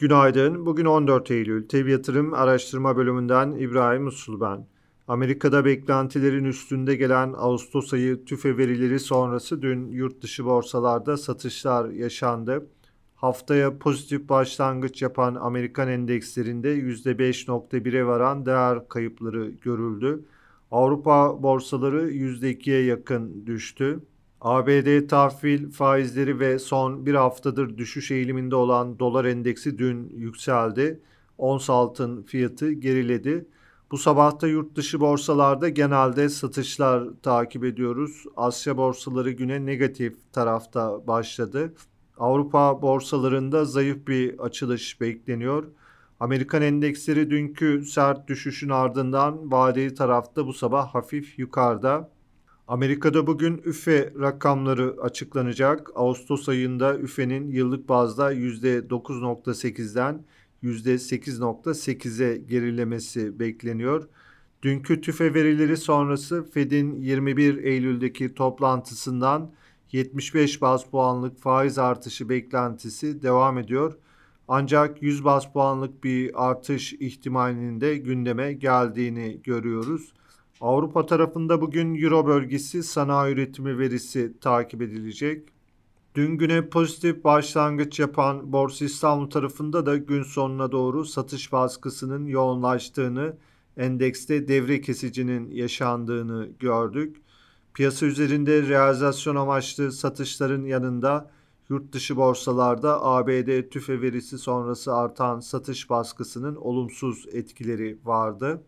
Günaydın. Bugün 14 Eylül. TEB Yatırım Araştırma Bölümünden İbrahim Usul ben. Amerika'da beklentilerin üstünde gelen Ağustos ayı tüfe verileri sonrası dün yurt dışı borsalarda satışlar yaşandı. Haftaya pozitif başlangıç yapan Amerikan endekslerinde %5.1'e varan değer kayıpları görüldü. Avrupa borsaları %2'ye yakın düştü. ABD tahvil faizleri ve son bir haftadır düşüş eğiliminde olan dolar endeksi dün yükseldi. Ons altın fiyatı geriledi. Bu sabahta yurt dışı borsalarda genelde satışlar takip ediyoruz. Asya borsaları güne negatif tarafta başladı. Avrupa borsalarında zayıf bir açılış bekleniyor. Amerikan endeksleri dünkü sert düşüşün ardından vadeli tarafta bu sabah hafif yukarıda. Amerika'da bugün üfe rakamları açıklanacak. Ağustos ayında üfenin yıllık bazda %9.8'den %8.8'e gerilemesi bekleniyor. Dünkü tüfe verileri sonrası Fed'in 21 Eylül'deki toplantısından 75 bas puanlık faiz artışı beklentisi devam ediyor. Ancak 100 bas puanlık bir artış ihtimalinin de gündeme geldiğini görüyoruz. Avrupa tarafında bugün Euro bölgesi sanayi üretimi verisi takip edilecek. Dün güne pozitif başlangıç yapan Borsa İstanbul tarafında da gün sonuna doğru satış baskısının yoğunlaştığını, endekste devre kesicinin yaşandığını gördük. Piyasa üzerinde realizasyon amaçlı satışların yanında yurt dışı borsalarda ABD tüfe verisi sonrası artan satış baskısının olumsuz etkileri vardı.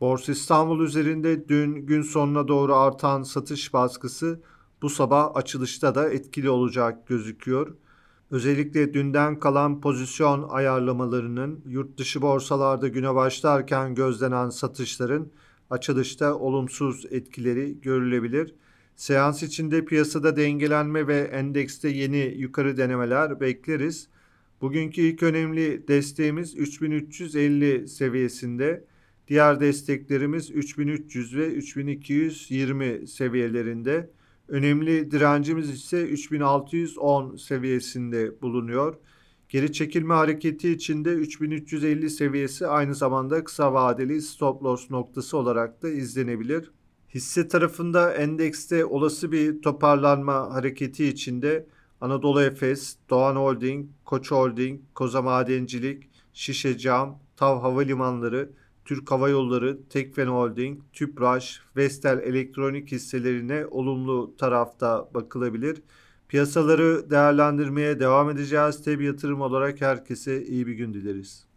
Borsa İstanbul üzerinde dün gün sonuna doğru artan satış baskısı bu sabah açılışta da etkili olacak gözüküyor. Özellikle dünden kalan pozisyon ayarlamalarının yurt dışı borsalarda güne başlarken gözlenen satışların açılışta olumsuz etkileri görülebilir. Seans içinde piyasada dengelenme ve endekste yeni yukarı denemeler bekleriz. Bugünkü ilk önemli desteğimiz 3350 seviyesinde. Diğer desteklerimiz 3300 ve 3220 seviyelerinde. Önemli direncimiz ise 3610 seviyesinde bulunuyor. Geri çekilme hareketi içinde 3350 seviyesi aynı zamanda kısa vadeli stop loss noktası olarak da izlenebilir. Hisse tarafında endekste olası bir toparlanma hareketi içinde Anadolu Efes, Doğan Holding, Koç Holding, Koza Madencilik, Şişe Cam, Tav Havalimanları, Türk Hava Yolları, Tekfen Holding, Tüpraş, Vestel Elektronik hisselerine olumlu tarafta bakılabilir. Piyasaları değerlendirmeye devam edeceğiz. Tabi yatırım olarak herkese iyi bir gün dileriz.